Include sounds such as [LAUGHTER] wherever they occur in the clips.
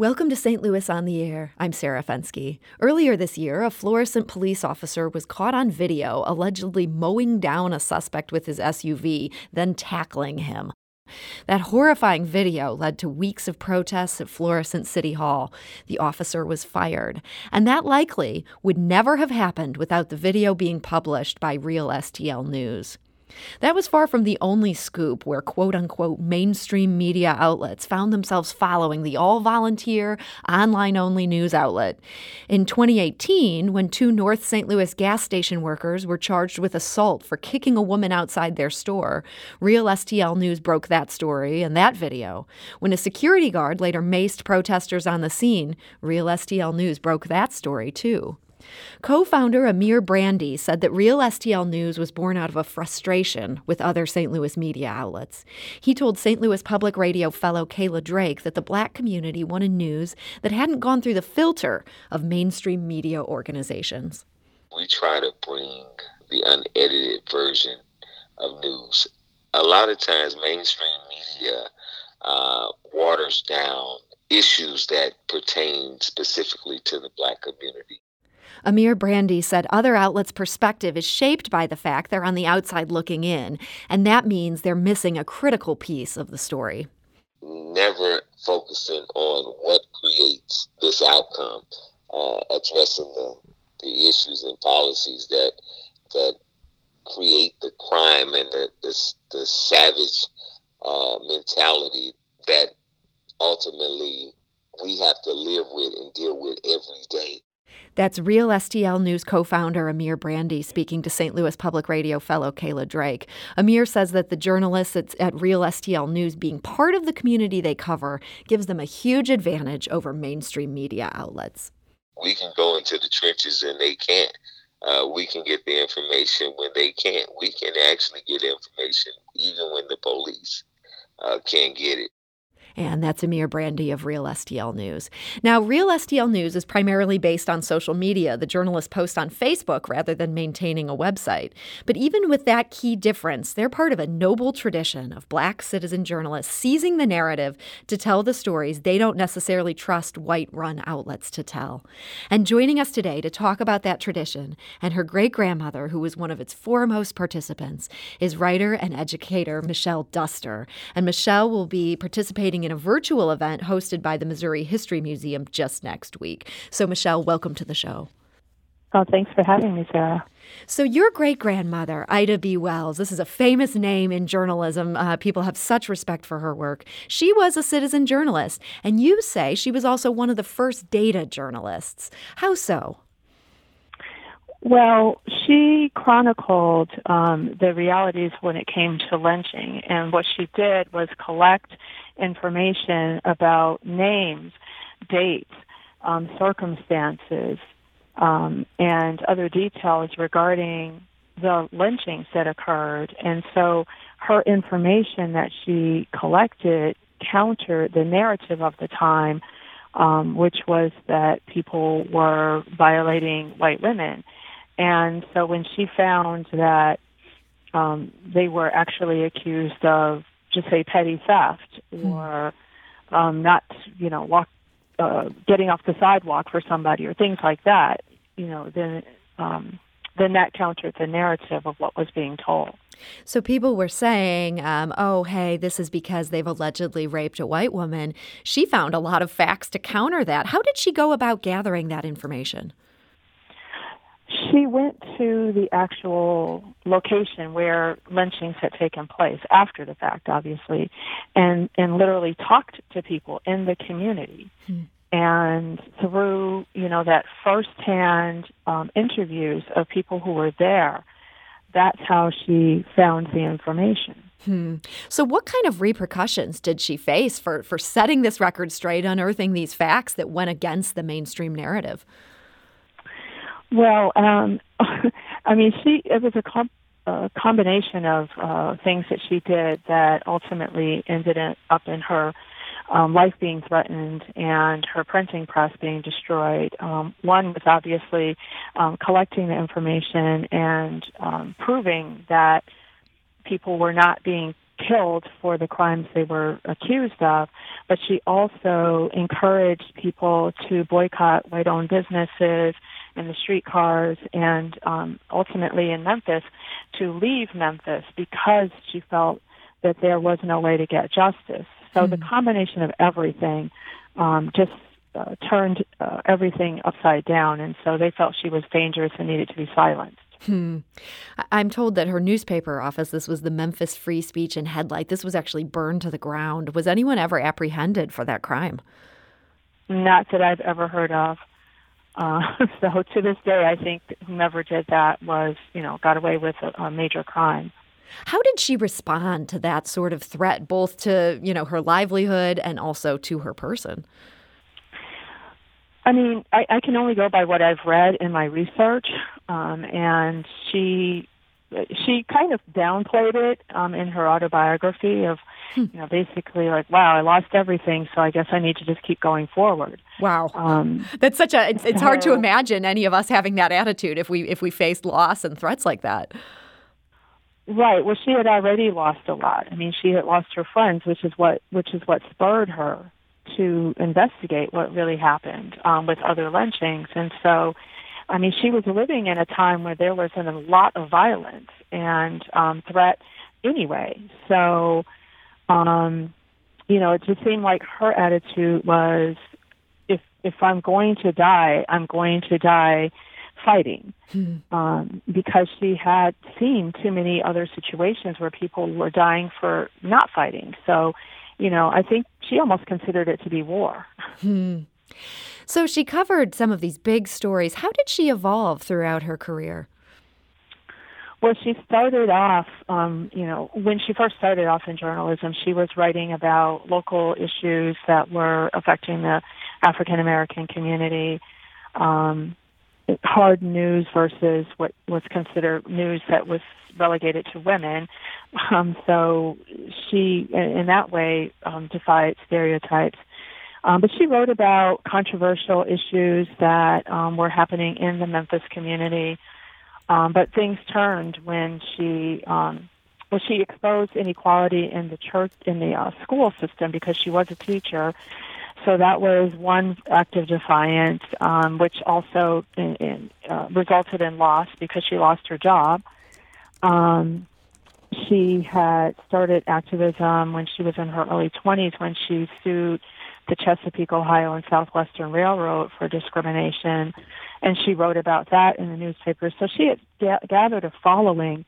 Welcome to St. Louis on the Air. I'm Sarah Fenske. Earlier this year, a Florissant police officer was caught on video allegedly mowing down a suspect with his SUV, then tackling him. That horrifying video led to weeks of protests at Florissant City Hall. The officer was fired. And that likely would never have happened without the video being published by Real STL News. That was far from the only scoop where quote unquote mainstream media outlets found themselves following the all volunteer, online only news outlet. In 2018, when two North St. Louis gas station workers were charged with assault for kicking a woman outside their store, Real STL News broke that story and that video. When a security guard later maced protesters on the scene, Real STL News broke that story too. Co founder Amir Brandy said that Real STL News was born out of a frustration with other St. Louis media outlets. He told St. Louis Public Radio fellow Kayla Drake that the black community wanted news that hadn't gone through the filter of mainstream media organizations. We try to bring the unedited version of news. A lot of times, mainstream media uh, waters down issues that pertain specifically to the black community. Amir Brandy said other outlets' perspective is shaped by the fact they're on the outside looking in, and that means they're missing a critical piece of the story. Never focusing on what creates this outcome, uh, addressing the, the issues and policies that that create the crime and the, the, the savage uh, mentality that ultimately we have to live with and deal with every day. That's Real STL News co founder Amir Brandy speaking to St. Louis Public Radio fellow Kayla Drake. Amir says that the journalists at Real STL News being part of the community they cover gives them a huge advantage over mainstream media outlets. We can go into the trenches and they can't. Uh, we can get the information when they can't. We can actually get information even when the police uh, can't get it and that's Amir Brandy of Real STL News. Now, Real STL News is primarily based on social media. The journalists post on Facebook rather than maintaining a website. But even with that key difference, they're part of a noble tradition of black citizen journalists seizing the narrative to tell the stories they don't necessarily trust white run outlets to tell. And joining us today to talk about that tradition and her great grandmother, who was one of its foremost participants, is writer and educator Michelle Duster. And Michelle will be participating participating in a virtual event hosted by the Missouri History Museum just next week. So, Michelle, welcome to the show. Oh, thanks for having me, Sarah. So, your great grandmother, Ida B. Wells, this is a famous name in journalism. Uh, people have such respect for her work. She was a citizen journalist, and you say she was also one of the first data journalists. How so? Well, she chronicled um, the realities when it came to lynching, and what she did was collect information about names, dates, um, circumstances, um, and other details regarding the lynchings that occurred. And so her information that she collected countered the narrative of the time, um, which was that people were violating white women. And so when she found that um, they were actually accused of just say petty theft hmm. or um, not, you know, walk, uh, getting off the sidewalk for somebody or things like that, you know, then um, then that countered the narrative of what was being told. So people were saying, um, oh, hey, this is because they've allegedly raped a white woman. She found a lot of facts to counter that. How did she go about gathering that information? She went to the actual location where lynchings had taken place after the fact, obviously, and and literally talked to people in the community. Hmm. And through you know that firsthand um, interviews of people who were there, that's how she found the information. Hmm. So, what kind of repercussions did she face for for setting this record straight, unearthing these facts that went against the mainstream narrative? Well, um, [LAUGHS] I mean, she it was a, com- a combination of uh, things that she did that ultimately ended up in her um, life being threatened and her printing press being destroyed. Um, one was obviously um, collecting the information and um, proving that people were not being killed for the crimes they were accused of, but she also encouraged people to boycott white owned businesses and the streetcars and um, ultimately in Memphis to leave Memphis because she felt that there was no way to get justice. So mm-hmm. the hmm. combination of everything um, just uh, turned uh, everything upside down, and so they felt she was dangerous and needed to be silenced. Hmm. I'm told that her newspaper office, this was the Memphis Free Speech and Headlight, this was actually burned to the ground. Was anyone ever apprehended for that crime? Not that I've ever heard of. Uh, [LAUGHS] so to this day, I think whomever did that was, you know, got away with a, a major crime. How did she respond to that sort of threat, both to, you know, her livelihood and also to her person? I mean, I, I can only go by what I've read in my research, um, and she she kind of downplayed it um, in her autobiography of, hmm. you know, basically like, wow, I lost everything, so I guess I need to just keep going forward. Wow, um, that's such a. It's, it's hard to imagine any of us having that attitude if we if we faced loss and threats like that. Right. Well, she had already lost a lot. I mean, she had lost her friends, which is what which is what spurred her to investigate what really happened um, with other lynchings. And so, I mean, she was living in a time where there was a lot of violence and um, threat anyway. So, um, you know, it just seemed like her attitude was, if if I'm going to die, I'm going to die fighting, hmm. um, because she had seen too many other situations where people were dying for not fighting. So you know, I think she almost considered it to be war. Hmm. So she covered some of these big stories. How did she evolve throughout her career? Well, she started off, um, you know, when she first started off in journalism, she was writing about local issues that were affecting the African American community. Um, hard news versus what was considered news that was relegated to women. Um, so she, in that way, um, defied stereotypes. Um, but she wrote about controversial issues that um, were happening in the Memphis community. Um, but things turned when she, um, well, she exposed inequality in the church, in the uh, school system because she was a teacher, so that was one act of defiance, um, which also in, in, uh, resulted in loss because she lost her job. Um, she had started activism when she was in her early 20s when she sued the Chesapeake, Ohio, and Southwestern Railroad for discrimination, and she wrote about that in the newspaper. So she had ga- gathered a following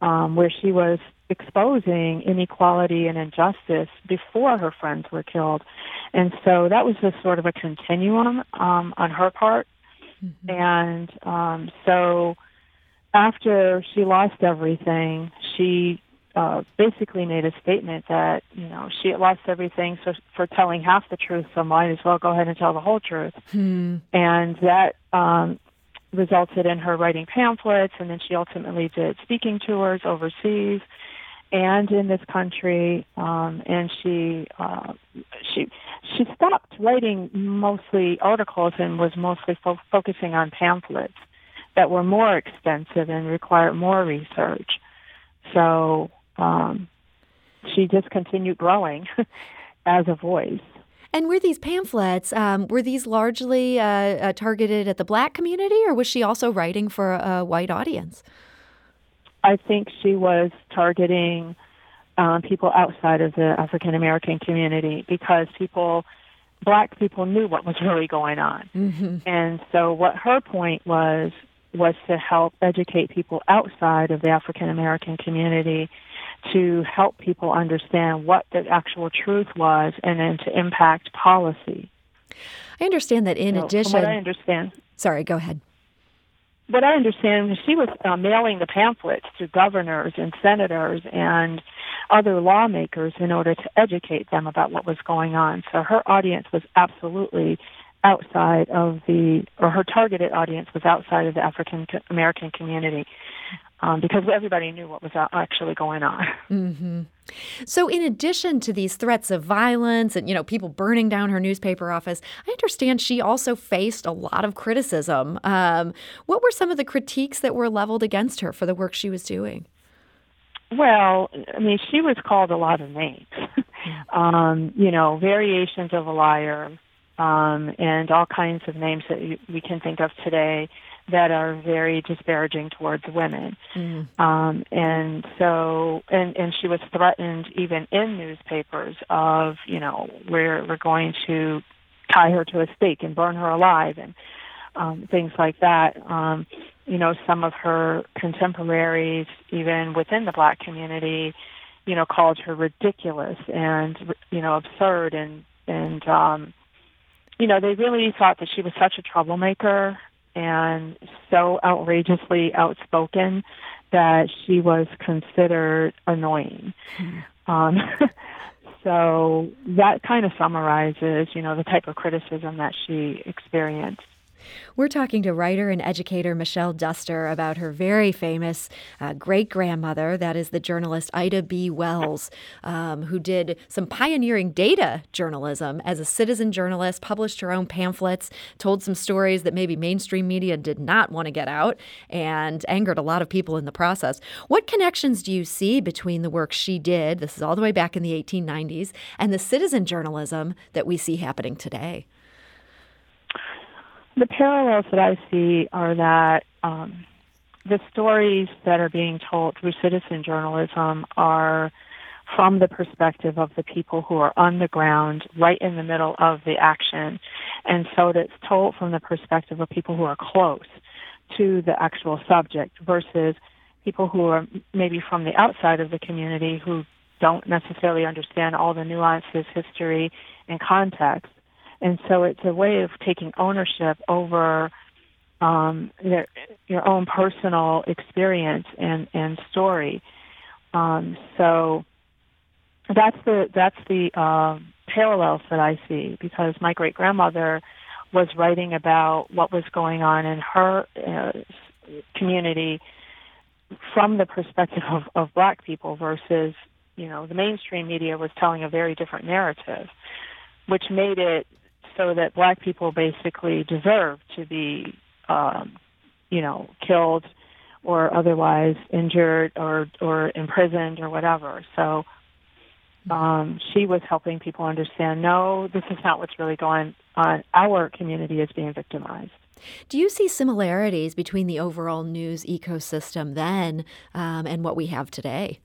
um, where she was exposing inequality and injustice before her friends were killed. And so that was just sort of a continuum um, on her part. Mm-hmm. And um, so after she lost everything, she uh, basically made a statement that you know she had lost everything so for telling half the truth, so might as well go ahead and tell the whole truth. Hmm. And that um, resulted in her writing pamphlets, and then she ultimately did speaking tours overseas and in this country. Um, and she uh, she she stopped writing mostly articles and was mostly fo- focusing on pamphlets that were more extensive and required more research. So um, she just continued growing [LAUGHS] as a voice. And were these pamphlets, um, were these largely uh, uh, targeted at the black community, or was she also writing for a, white audience? I think she was targeting um, people outside of the African American community because people, black people, knew what was really going on. Mm-hmm. And so, what her point was was to help educate people outside of the African American community to help people understand what the actual truth was and then to impact policy. I understand that in so, addition. what I understand. Sorry, go ahead. What I understand, is she was uh, mailing the pamphlets to governors and senators and other lawmakers in order to educate them about what was going on. So her audience was absolutely outside of the, or her targeted audience was outside of the African American community um, because everybody knew what was actually going on. [LAUGHS] Mm-hmm. So, in addition to these threats of violence and you know people burning down her newspaper office, I understand she also faced a lot of criticism. Um, what were some of the critiques that were leveled against her for the work she was doing? Well, I mean, she was called a lot of names. [LAUGHS] um, you know, variations of a liar, um, and all kinds of names that we can think of today that are very disparaging towards women. Mm. Um, and so, and, and she was threatened even in newspapers of, you know, we're, we're going to tie her to a stake and burn her alive and um, things like that. Um, you know, some of her contemporaries, even within the black community, you know, called her ridiculous and, you know, absurd and, and, um, you know, they really thought that she was such a troublemaker and so outrageously outspoken that she was considered annoying. Hmm. Um, [LAUGHS] so that kind of summarizes, you know, the type of criticism that she experienced. We're talking to writer and educator Michelle Duster about her very famous uh, great grandmother, that is the journalist Ida B. Wells, um, who did some pioneering data journalism as a citizen journalist, published her own pamphlets, told some stories that maybe mainstream media did not want to get out, and angered a lot of people in the process. What connections do you see between the work she did, this is all the way back in the 1890s, and the citizen journalism that we see happening today? The parallels that I see are that um, the stories that are being told through citizen journalism are from the perspective of the people who are on the ground, right in the middle of the action. And so it's told from the perspective of people who are close to the actual subject versus people who are maybe from the outside of the community who don't necessarily understand all the nuances, history, and context. And so it's a way of taking ownership over um, their, your own personal experience and, and story. Um, so that's the that's the uh, parallels that I see because my great grandmother was writing about what was going on in her uh, community from the perspective of, of black people versus you know the mainstream media was telling a very different narrative, which made it so that black people basically deserve to be, um, you know, killed or otherwise injured or or imprisoned or whatever. So um, she was helping people understand, no, this is not what's really going on. Our community is being victimized. Do you see similarities between the overall news ecosystem then um, and what we have today?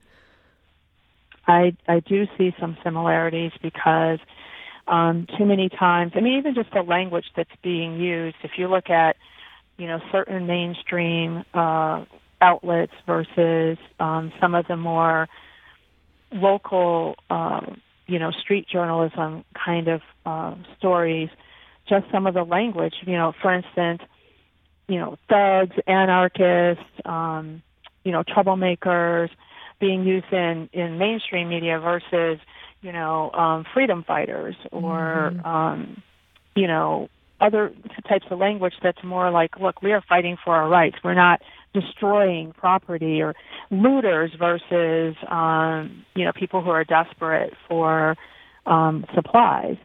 I I do see some similarities because um, too many times. I mean, even just the language that's being used. If you look at, you know, certain mainstream uh, outlets versus um, some of the more local, uh, you know, street journalism kind of uh, stories, just some of the language. You know, for instance, you know, thugs, anarchists, um, you know, troublemakers being used in in mainstream media versus you know, um, freedom fighters or, mm-hmm. um, you know, other types of language that's more like, look, we are fighting for our rights. We're not destroying property or looters versus, um, you know, people who are desperate for um, supplies.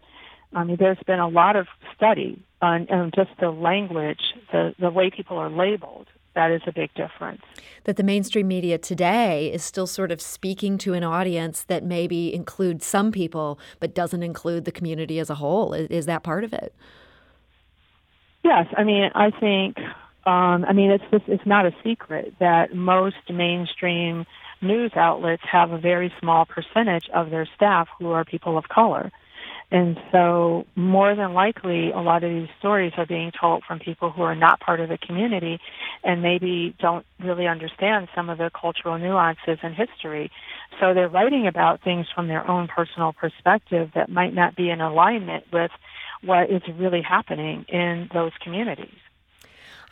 I mean, there's been a lot of study on, on just the language, the, the way people are labeled that is a big difference. That the mainstream media today is still sort of speaking to an audience that maybe includes some people, but doesn't include the community as a whole. Is, is that part of it? Yes, I mean, I think, um, I mean, it's it's not a secret that most mainstream news outlets have a very small percentage of their staff who are people of color. And so, more than likely, a lot of these stories are being told from people who are not part of the community and maybe don't really understand some of the cultural nuances and history. So, they're writing about things from their own personal perspective that might not be in alignment with what is really happening in those communities.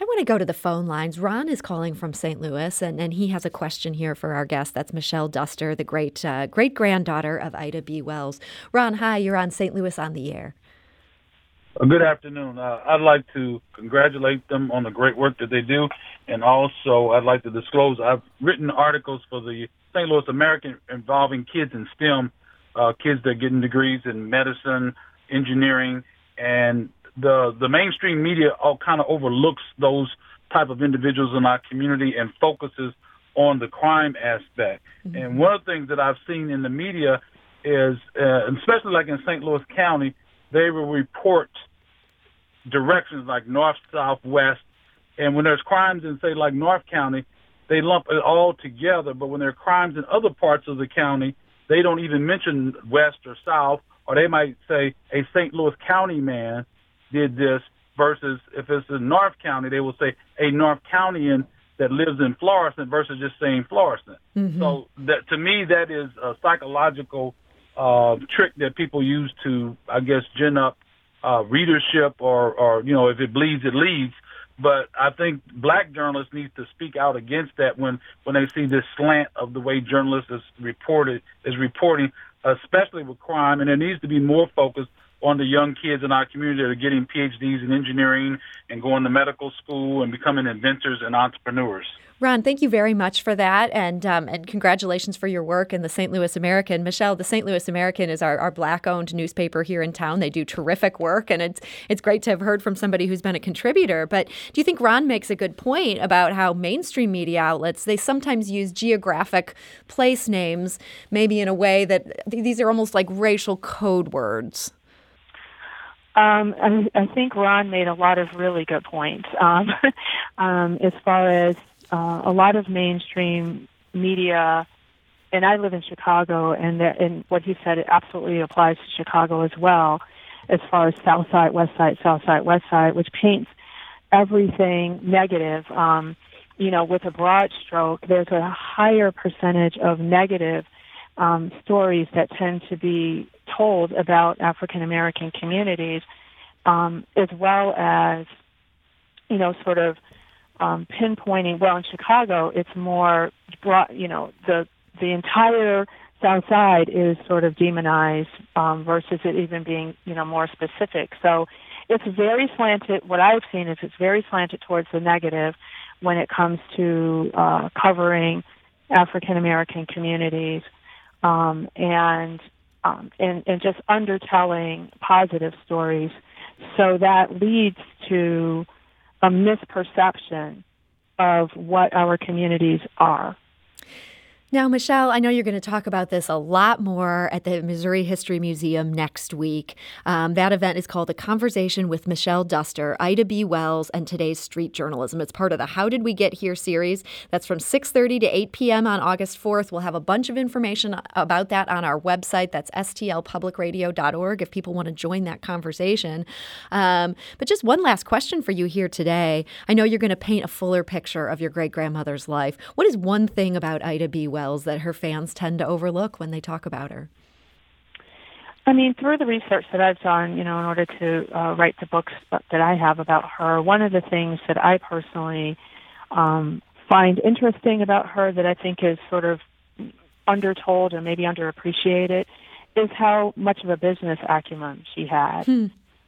I want to go to the phone lines. Ron is calling from St. Louis, and, and he has a question here for our guest. That's Michelle Duster, the great uh, great granddaughter of Ida B. Wells. Ron, hi, you're on St. Louis on the air. Uh, good afternoon. Uh, I'd like to congratulate them on the great work that they do, and also I'd like to disclose I've written articles for the St. Louis American involving kids in STEM, uh, kids that are getting degrees in medicine, engineering, and the the mainstream media all kind of overlooks those type of individuals in our community and focuses on the crime aspect. Mm-hmm. And one of the things that I've seen in the media is, uh, especially like in St. Louis County, they will report directions like north, south, west. And when there's crimes in, say, like North County, they lump it all together. But when there are crimes in other parts of the county, they don't even mention west or south, or they might say a St. Louis County man did this versus if it's in North County, they will say a North Countyan that lives in Florissant versus just saying Florissant. Mm-hmm. So that to me, that is a psychological uh, trick that people use to, I guess, gin up uh, readership or, or, you know, if it bleeds, it leads. But I think black journalists need to speak out against that when, when they see this slant of the way journalists is reported is reporting, especially with crime, and there needs to be more focus on the young kids in our community that are getting PhDs in engineering and going to medical school and becoming inventors and entrepreneurs. Ron, thank you very much for that, and um, and congratulations for your work in the St. Louis American. Michelle, the St. Louis American is our, our black-owned newspaper here in town. They do terrific work, and it's it's great to have heard from somebody who's been a contributor. But do you think Ron makes a good point about how mainstream media outlets they sometimes use geographic place names, maybe in a way that these are almost like racial code words? Um, I, I think Ron made a lot of really good points um, [LAUGHS] um, as far as uh, a lot of mainstream media, and I live in Chicago, and the, and what he said it absolutely applies to Chicago as well, as far as South Side, West Side, South Side, West Side, which paints everything negative. Um, you know, with a broad stroke, there's a higher percentage of negative um, stories that tend to be told about African American communities, um, as well as, you know, sort of um, pinpointing. Well, in Chicago, it's more broad. You know, the the entire South Side is sort of demonized um, versus it even being, you know, more specific. So it's very slanted. What I've seen is it's very slanted towards the negative when it comes to uh, covering African American communities um, and, um, and and just undertelling positive stories. So that leads to a misperception of what our communities are. Now, Michelle, I know you're going to talk about this a lot more at the Missouri History Museum next week. Um, that event is called A Conversation with Michelle Duster, Ida B. Wells, and Today's Street Journalism. It's part of the How Did We Get Here series. That's from 6.30 to 8 p.m. on August 4th. We'll have a bunch of information about that on our website. That's stlpublicradio.org if people want to join that conversation. Um, but just one last question for you here today. I know you're going to paint a fuller picture of your great-grandmother's life. What is one thing about Ida B. Wells that her fans tend to overlook when they talk about her? I mean, through the research that I've done, you know, in order to uh, write the books that I have about her, one of the things that I personally um, find interesting about her that I think is sort of undertold or maybe underappreciated is how much of a business acumen she had. Hmm.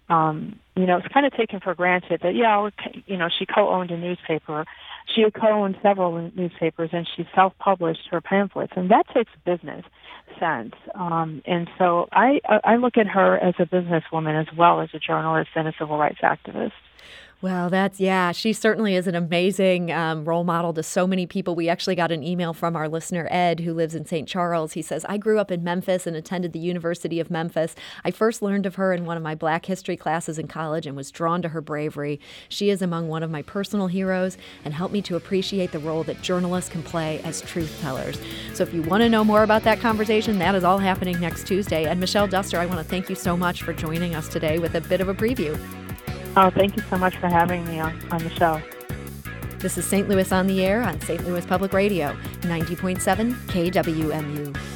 Um, you know, it's kind of taken for granted that, yeah, you know, she co-owned a newspaper, she co-owned several newspapers and she self-published her pamphlets, and that takes business sense. Um, and so I, I look at her as a businesswoman as well as a journalist and a civil rights activist. Well, that's, yeah, she certainly is an amazing um, role model to so many people. We actually got an email from our listener, Ed, who lives in St. Charles. He says, I grew up in Memphis and attended the University of Memphis. I first learned of her in one of my black history classes in college and was drawn to her bravery. She is among one of my personal heroes and helped me to appreciate the role that journalists can play as truth tellers. So if you want to know more about that conversation, that is all happening next Tuesday. And Michelle Duster, I want to thank you so much for joining us today with a bit of a preview. Oh, thank you so much for having me on, on the show. This is St. Louis on the Air on St. Louis Public Radio, 90.7 KWMU.